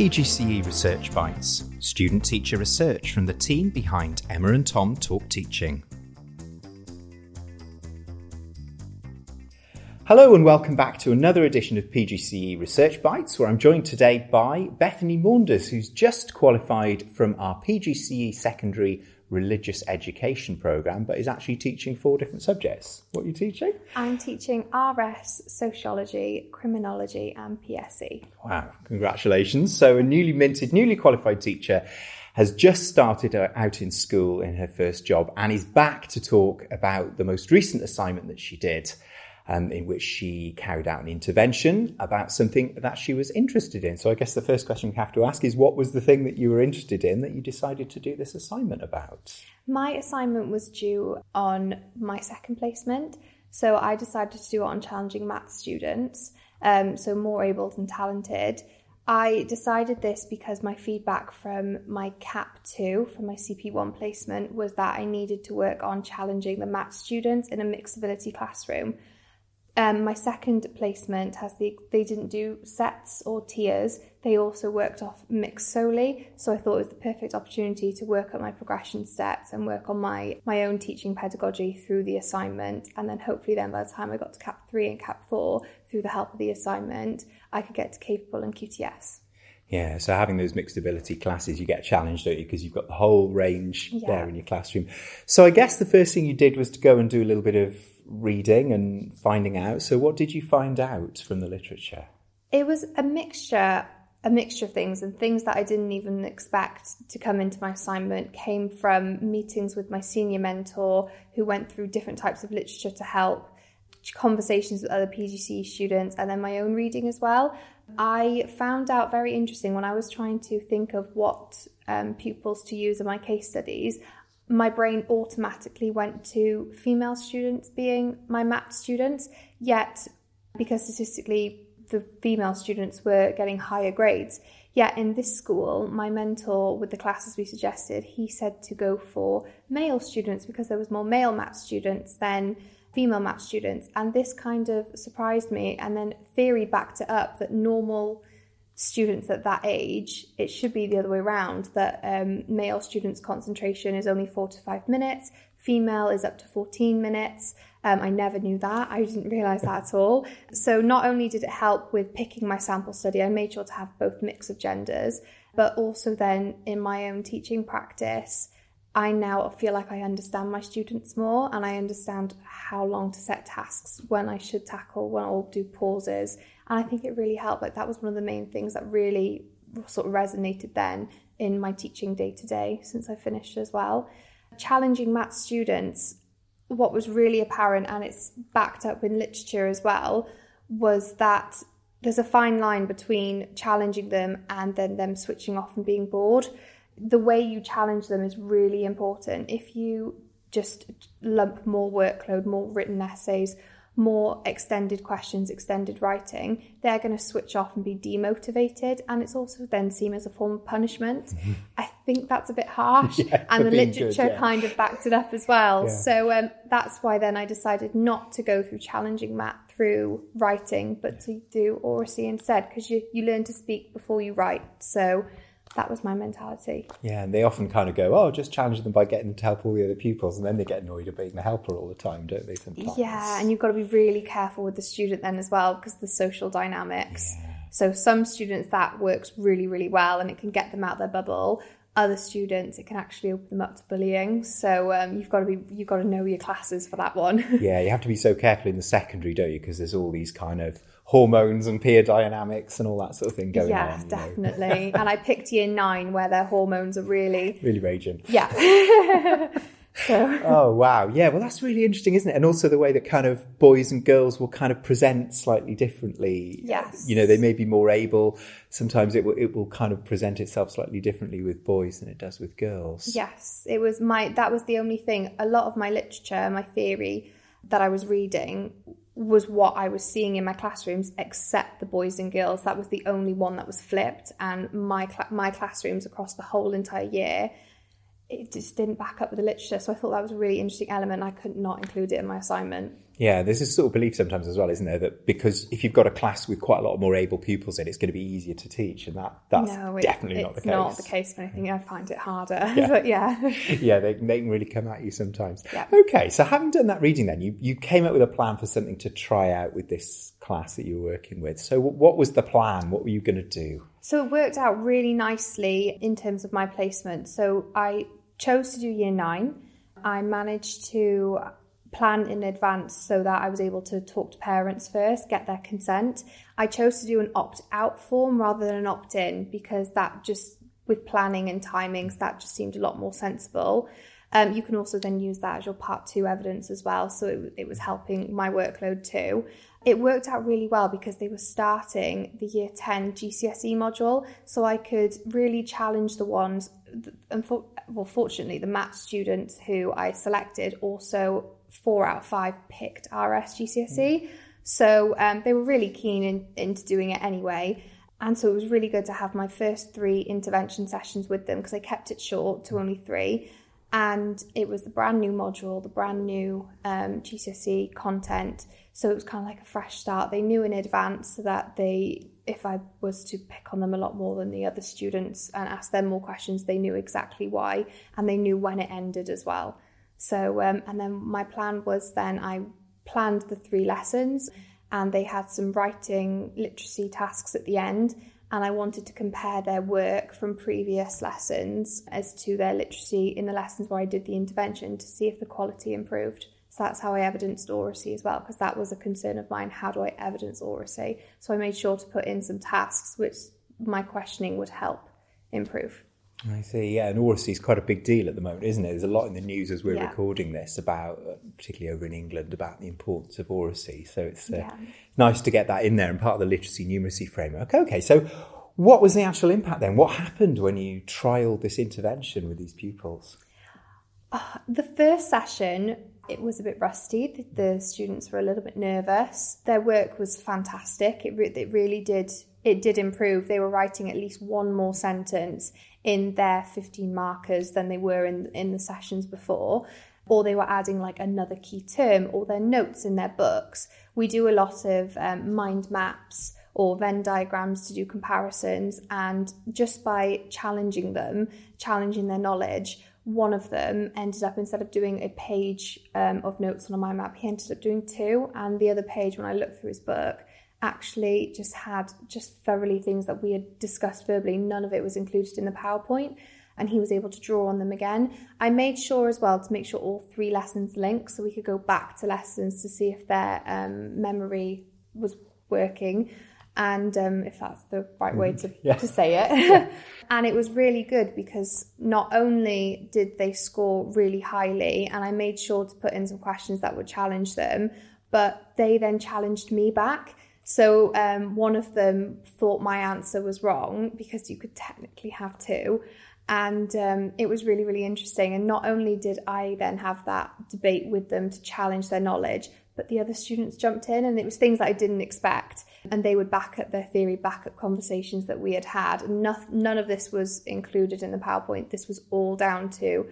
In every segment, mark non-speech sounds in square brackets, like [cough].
PGCE Research Bites, student teacher research from the team behind Emma and Tom Talk Teaching. Hello and welcome back to another edition of PGCE Research Bites, where I'm joined today by Bethany Maunders, who's just qualified from our PGCE secondary religious education program, but is actually teaching four different subjects. What are you teaching? I'm teaching RS, sociology, criminology, and PSE. Wow, congratulations. So, a newly minted, newly qualified teacher has just started out in school in her first job and is back to talk about the most recent assignment that she did um, in which she carried out an intervention about something that she was interested in. So I guess the first question we have to ask is what was the thing that you were interested in that you decided to do this assignment about? My assignment was due on my second placement. So I decided to do it on challenging MAT students, um, so more able and talented. I decided this because my feedback from my CAP 2, from my CP1 placement, was that I needed to work on challenging the MAT students in a mixed ability classroom. Um, my second placement has the they didn't do sets or tiers. They also worked off mix solely. So I thought it was the perfect opportunity to work at my progression steps and work on my my own teaching pedagogy through the assignment. And then hopefully then by the time I got to cap three and cap four, through the help of the assignment, I could get to capable and QTS. Yeah, so having those mixed ability classes, you get challenged, don't you? Because you've got the whole range yeah. there in your classroom. So I guess the first thing you did was to go and do a little bit of reading and finding out. So, what did you find out from the literature? It was a mixture, a mixture of things, and things that I didn't even expect to come into my assignment came from meetings with my senior mentor, who went through different types of literature to help, conversations with other PGCE students, and then my own reading as well. I found out very interesting when I was trying to think of what um, pupils to use in my case studies my brain automatically went to female students being my MAT students, yet, because statistically the female students were getting higher grades, yet in this school, my mentor with the classes we suggested, he said to go for male students because there was more male MAT students than female MAT students. And this kind of surprised me. And then theory backed it up that normal students at that age, it should be the other way around that um, male students' concentration is only four to five minutes, female is up to 14 minutes. Um, I never knew that. I didn't realize that at all. So, not only did it help with picking my sample study, I made sure to have both mix of genders, but also then in my own teaching practice, I now feel like I understand my students more and I understand how long to set tasks, when I should tackle, when I'll do pauses, and I think it really helped. Like that was one of the main things that really sort of resonated then in my teaching day to day since I finished as well. Challenging MAT students, what was really apparent, and it's backed up in literature as well, was that there's a fine line between challenging them and then them switching off and being bored. The way you challenge them is really important. If you just lump more workload, more written essays, more extended questions, extended writing, they're going to switch off and be demotivated. And it's also then seen as a form of punishment. Mm-hmm. [laughs] I think that's a bit harsh. [laughs] yeah, and the literature good, yeah. kind of backed it up as well. Yeah. So um, that's why then I decided not to go through challenging MAT through writing, but to do oracy instead, because you, you learn to speak before you write. So that was my mentality. Yeah, and they often kind of go, "Oh, just challenge them by getting them to help all the other pupils," and then they get annoyed at being the helper all the time, don't they? Sometimes. Yeah, and you've got to be really careful with the student then as well because the social dynamics. Yeah. So some students that works really, really well, and it can get them out their bubble. Other students, it can actually open them up to bullying. So um, you've got to be, you've got to know your classes for that one. [laughs] yeah, you have to be so careful in the secondary, don't you? Because there's all these kind of hormones and peer dynamics and all that sort of thing going yeah, on. Yeah, definitely. [laughs] and I picked year nine where their hormones are really really raging. Yeah. [laughs] so. Oh wow, yeah. Well, that's really interesting, isn't it? And also the way that kind of boys and girls will kind of present slightly differently. Yes. You know, they may be more able. Sometimes it will it will kind of present itself slightly differently with boys than it does with girls. Yes, it was my that was the only thing. A lot of my literature, my theory that I was reading was what I was seeing in my classrooms, except the boys and girls. That was the only one that was flipped. And my cl- my classrooms across the whole entire year, it just didn't back up with the literature. So I thought that was a really interesting element. I could not include it in my assignment. Yeah, there's this sort of belief sometimes as well, isn't there, that because if you've got a class with quite a lot of more able pupils in, it's going to be easier to teach, and that that's no, it, definitely not the case. It's not the case. If anything, mm. I find it harder. [laughs] Yeah. but yeah, [laughs] yeah, they, they can really come at you sometimes. Yeah. Okay, so having done that reading, then you you came up with a plan for something to try out with this class that you were working with. So, what was the plan? What were you going to do? So it worked out really nicely in terms of my placement. So I chose to do year nine. I managed to plan in advance so that I was able to talk to parents first, get their consent. I chose to do an opt out form rather than an opt in because that just, with planning and timings, that just seemed a lot more sensible. Um, you can also then use that as your part two evidence as well. So it, it was helping my workload too. It worked out really well because they were starting the year 10 GCSE module. So I could really challenge the ones, and for, well, fortunately, the MAT students who I selected also four out of five picked RS GCSE. Mm. So um, they were really keen in, into doing it anyway. And so it was really good to have my first three intervention sessions with them because I kept it short to only three. And it was the brand new module, the brand new um, GCSE content. So it was kind of like a fresh start. They knew in advance that they, if I was to pick on them a lot more than the other students and ask them more questions, they knew exactly why and they knew when it ended as well. So, um, and then my plan was then I planned the three lessons and they had some writing literacy tasks at the end. And I wanted to compare their work from previous lessons as to their literacy in the lessons where I did the intervention to see if the quality improved. So that's how I evidenced oracy as well, because that was a concern of mine. How do I evidence oracy? So I made sure to put in some tasks which my questioning would help improve. I see. Yeah, and oracy is quite a big deal at the moment, isn't it? There's a lot in the news as we're yeah. recording this about, uh, particularly over in England, about the importance of oracy. So it's uh, yeah. nice to get that in there and part of the literacy numeracy framework. Okay, so what was the actual impact then? What happened when you trialled this intervention with these pupils? Uh, the first session, it was a bit rusty. The, the, students were a little bit nervous. Their work was fantastic. It, re- it really did. It did improve. They were writing at least one more sentence in their 15 markers than they were in, in the sessions before, or they were adding like another key term or their notes in their books. We do a lot of um, mind maps or Venn diagrams to do comparisons, and just by challenging them, challenging their knowledge, one of them ended up instead of doing a page um, of notes on a mind map, he ended up doing two, and the other page, when I looked through his book, actually just had just thoroughly things that we had discussed verbally. None of it was included in the PowerPoint, and he was able to draw on them again. I made sure as well to make sure all three lessons link so we could go back to lessons to see if their um, memory was working and um, if that's the right way to, yeah. to say it. [laughs] and it was really good because not only did they score really highly, and I made sure to put in some questions that would challenge them, but they then challenged me back. So um, one of them thought my answer was wrong because you could technically have two. And um, it was really, really interesting. And not only did I then have that debate with them to challenge their knowledge, but the other students jumped in and it was things that I didn't expect. And they would back up their theory, back up conversations that we had had. And none of this was included in the PowerPoint. This was all down to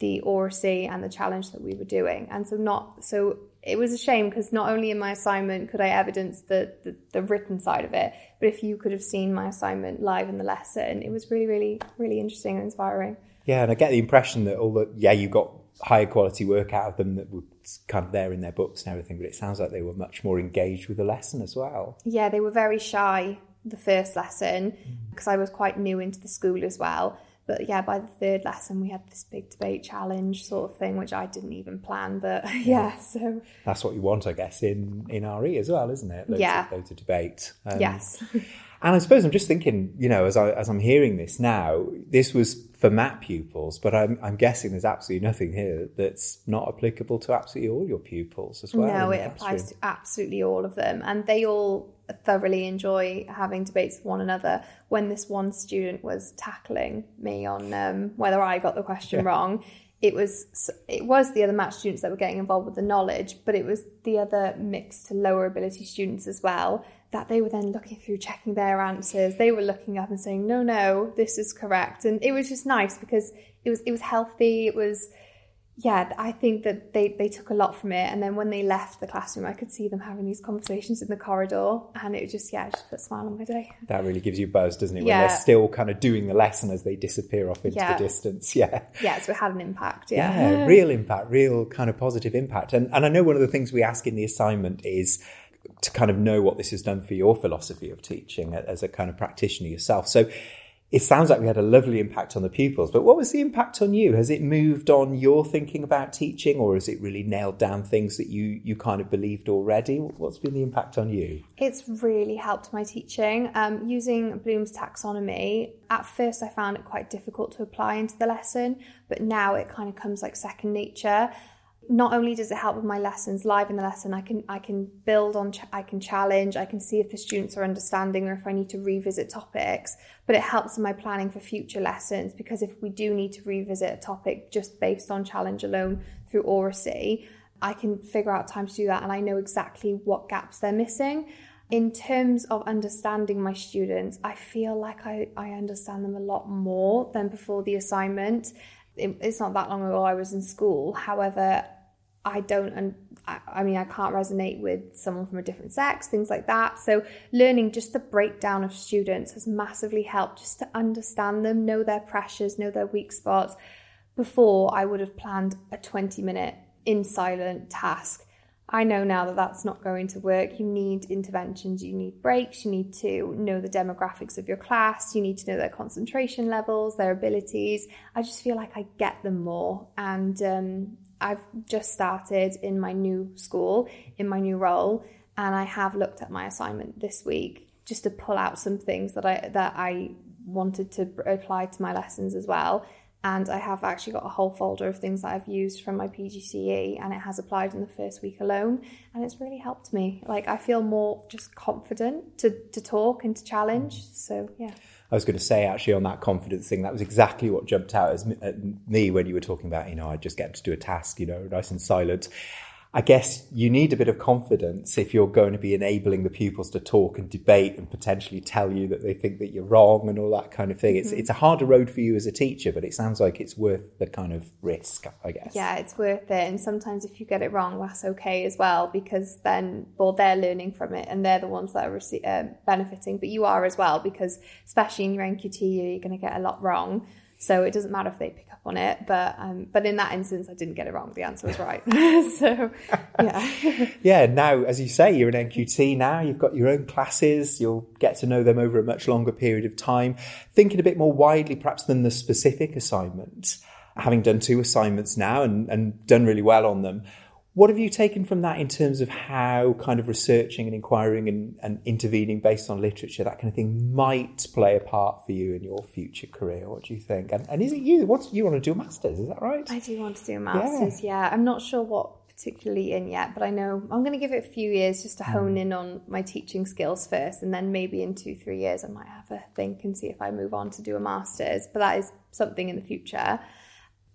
the oracy and the challenge that we were doing. And so not so it was a shame because not only in my assignment could I evidence the, the, the written side of it, but if you could have seen my assignment live in the lesson, it was really, really, really interesting and inspiring. Yeah, and I get the impression that all the yeah, you got higher quality work out of them that was kind of there in their books and everything, but it sounds like they were much more engaged with the lesson as well. Yeah, they were very shy the first lesson because mm. I was quite new into the school as well. But yeah, by the third lesson, we had this big debate challenge sort of thing, which I didn't even plan. But [laughs] yeah, so that's what you want, I guess, in in RE as well, isn't it? Loads yeah, of, loads of debate. Um, yes. [laughs] and I suppose I'm just thinking, you know, as I as I'm hearing this now, this was for MAT pupils, but I'm I'm guessing there's absolutely nothing here that's not applicable to absolutely all your pupils as well. No, it applies to absolutely all of them, and they all thoroughly enjoy having debates with one another. When this one student was tackling me on um, whether I got the question yeah. wrong, it was it was the other MAT students that were getting involved with the knowledge, but it was the other mixed to lower ability students as well that they were then looking through, checking their answers. They were looking up and saying, "No, no, this is correct," and it was just nice because it was it was healthy. It was yeah, I think that they, they took a lot from it. And then when they left the classroom, I could see them having these conversations in the corridor. And it was just, yeah, just put a smile on my day. That really gives you buzz, doesn't it? When they're still kind of doing the lesson as they disappear off into yeah. the distance. [laughs] Yeah. Yeah, so it had an impact. Yeah. yeah. real impact, real kind of positive impact. And, and I know one of the things we ask in the assignment is to kind of know what this has done for your philosophy of teaching as a kind of practitioner yourself. So it sounds like we had a lovely impact on the pupils, but what was the impact on you? Has it moved on your thinking about teaching, or has it really nailed down things that you you kind of believed already? What's been the impact on you? It's really helped my teaching. Um, using Bloom's taxonomy, at first I found it quite difficult to apply into the lesson, but now it kind of comes like second nature not only does it help with my lessons live in the lesson i can i can build on ch- i can challenge i can see if the students are understanding or if i need to revisit topics but it helps in my planning for future lessons because if we do need to revisit a topic just based on challenge alone through oracy i can figure out time to do that and i know exactly what gaps they're missing in terms of understanding my students i feel like i, I understand them a lot more than before the assignment it's not that long ago I was in school. However, I don't, and I mean, I can't resonate with someone from a different sex, things like that. So, learning just the breakdown of students has massively helped just to understand them, know their pressures, know their weak spots. Before, I would have planned a 20 minute in silent task. I know now that that's not going to work. You need interventions, you need breaks, you need to know the demographics of your class, you need to know their concentration levels, their abilities. I just feel like I get them more. And um, I've just started in my new school, in my new role, and I have looked at my assignment this week just to pull out some things that I that I wanted to apply to my lessons as well. And I have actually got a whole folder of things that I've used from my PGCE, and it has applied in the first week alone, and it's really helped me. Like I feel more just confident to to talk and to challenge. So yeah. I was going to say actually on that confidence thing, that was exactly what jumped out as, at me when you were talking about, you know, I just get to do a task, you know, nice and silent. I guess you need a bit of confidence if you're going to be enabling the pupils to talk and debate and potentially tell you that they think that you're wrong and all that kind of thing. Mm-hmm. It's it's a harder road for you as a teacher, but it sounds like it's worth the kind of risk, I guess. Yeah, it's worth it. And sometimes if you get it wrong, that's okay as well because then well they're learning from it and they're the ones that are rece- uh, benefiting, but you are as well because especially in your NQT you're going to get a lot wrong. So it doesn't matter if they pick up on it, but um, but in that instance, I didn't get it wrong. The answer was right. [laughs] so yeah, [laughs] yeah. Now, as you say, you're an NQT now. You've got your own classes. You'll get to know them over a much longer period of time. Thinking a bit more widely, perhaps than the specific assignment. Having done two assignments now and, and done really well on them, what have you taken from that in terms of how kind of researching and inquiring and, and, intervening based on literature, that kind of thing, might play a part for you in your future career? What do you think? And, and is it you? What you want to do a master's? Is that right? I do want to do a master's. Yeah, yeah. I'm not sure what particularly in yet, but I know I'm going to give it a few years just to hone mm. in on my teaching skills first, and then maybe in two, three years I might have a think and see if I move on to do a master's. But that is something in the future.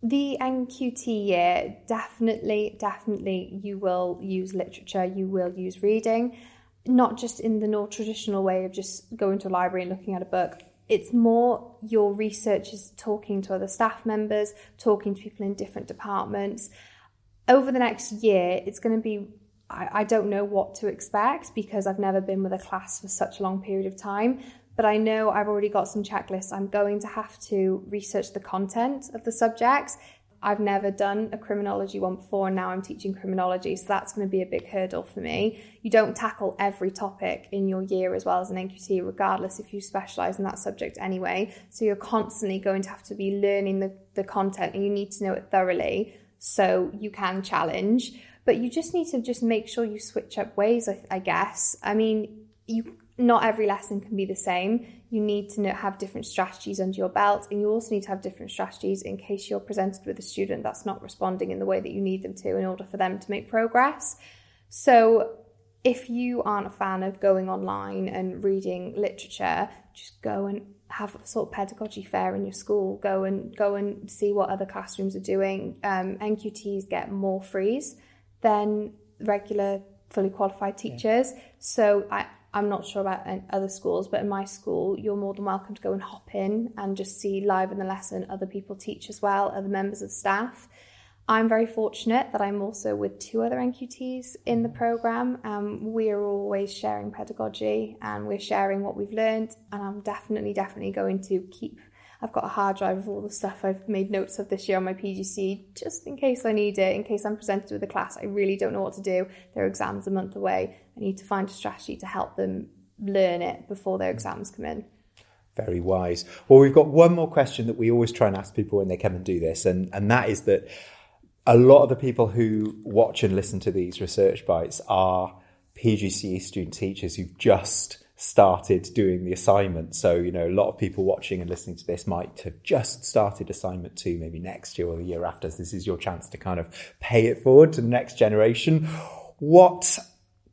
The NQT year, definitely, definitely, you will use literature, you will use reading, not just in the more traditional way of just going to a library and looking at a book. It's more your research is talking to other staff members, talking to people in different departments. Over the next year, it's going to be I, I don't know what to expect because I've never been with a class for such a long period of time but I know I've already got some checklists. I'm going to have to research the content of the subjects. I've never done a criminology one before, and now I'm teaching criminology, so that's going to be a big hurdle for me. You don't tackle every topic in your year as well as an NQT, regardless if you specialise in that subject anyway. So you're constantly going to have to be learning the, the content, and you need to know it thoroughly so you can challenge. But you just need to just make sure you switch up ways, I, I guess. I mean, you not every lesson can be the same. You need to know, have different strategies under your belt, and you also need to have different strategies in case you're presented with a student that's not responding in the way that you need them to in order for them to make progress. So, if you aren't a fan of going online and reading literature, just go and have a sort of pedagogy fair in your school. Go and go and see what other classrooms are doing. Um, NQTs get more frees than regular fully qualified teachers. Yeah. So I I'm not sure about other schools, but in my school, you're more than welcome to go and hop in and just see live in the lesson other people teach as well, other members of staff. I'm very fortunate that I'm also with two other NQTs in the program. Um, we are always sharing pedagogy and we're sharing what we've learned. And I'm definitely, definitely going to keep. I've got a hard drive of all the stuff I've made notes of this year on my PGCE, just in case I need it, in case I'm presented with a class. I really don't know what to do. Their exams a month away. I need to find a strategy to help them learn it before their exams come in. Very wise. Well, we've got one more question that we always try and ask people when they come and do this, and, and that is that a lot of the people who watch and listen to these research bites are PGCE student teachers who've just started doing the assignment. So, you know, a lot of people watching and listening to this might have just started assignment two, maybe next year or the year after. So this is your chance to kind of pay it forward to the next generation. What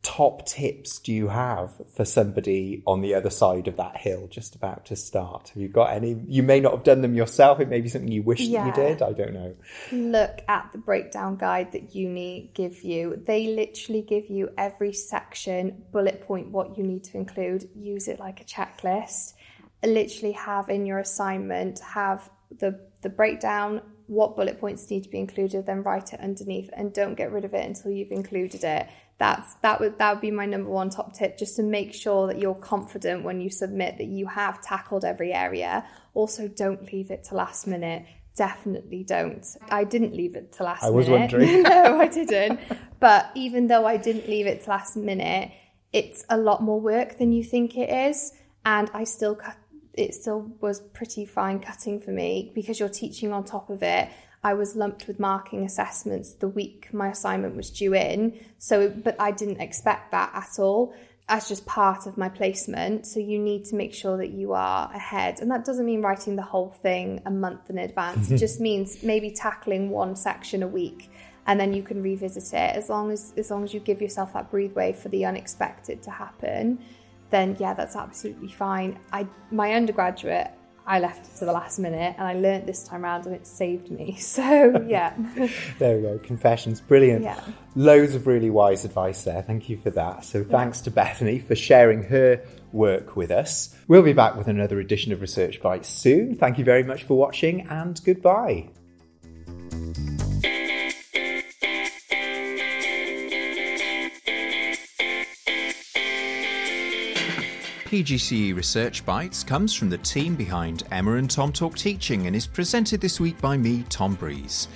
top tips do you have for somebody on the other side of that hill just about to start? Have you got any? You may not have done them yourself. It may be something you wish yeah. you did. I don't know. Look at the breakdown guide that uni give you. They literally give you every section, bullet point what you need to include. Use it like a checklist. Literally have in your assignment have the the breakdown what bullet points need to be included then write it underneath and don't get rid of it until you've included it that's that would that would be my number one top tip just to make sure that you're confident when you submit that you have tackled every area. Also don't leave it to last minute. Definitely don't. I didn't leave it to last I was minute. wondering. [laughs] No i didn't. But even though i didn't leave it to last minute it's a lot more work than you think it is. And i still cut it still was pretty fine cutting for me because you're teaching on top of it I was lumped with marking assessments the week my assignment was due in. So, but I didn't expect that at all as just part of my placement. So you need to make sure that you are ahead. And that doesn't mean writing the whole thing a month in advance. it [laughs] just means maybe tackling one section a week and then you can revisit it as long as as long as you give yourself that breatheway for the unexpected to happen then yeah that's absolutely fine i my undergraduate I left it to the last minute and I learnt this time around and it saved me. [laughs] So, [laughs] yeah. there we go. Confessions. Brilliant. Yeah. Loads of really wise advice there. Thank you for that. So, thanks yeah. to Bethany for sharing her work with us. We'll be back with another edition of Research Bites soon. Thank you very much for watching and goodbye. PGCE Research Bites comes from the team behind Emma and Tom Talk Teaching and is presented this week by me, Tom Breeze.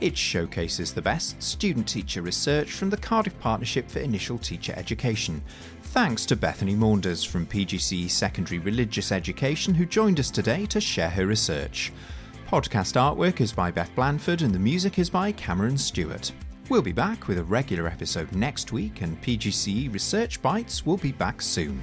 It showcases the best student teacher research from the Cardiff Partnership for Initial Teacher Education. Thanks to Bethany Maunders from PGCE Secondary Religious Education, who joined us today to share her research. Podcast artwork is by Beth Blanford and the music is by Cameron Stewart. We'll be back with a regular episode next week, and PGCE Research Bites will be back soon.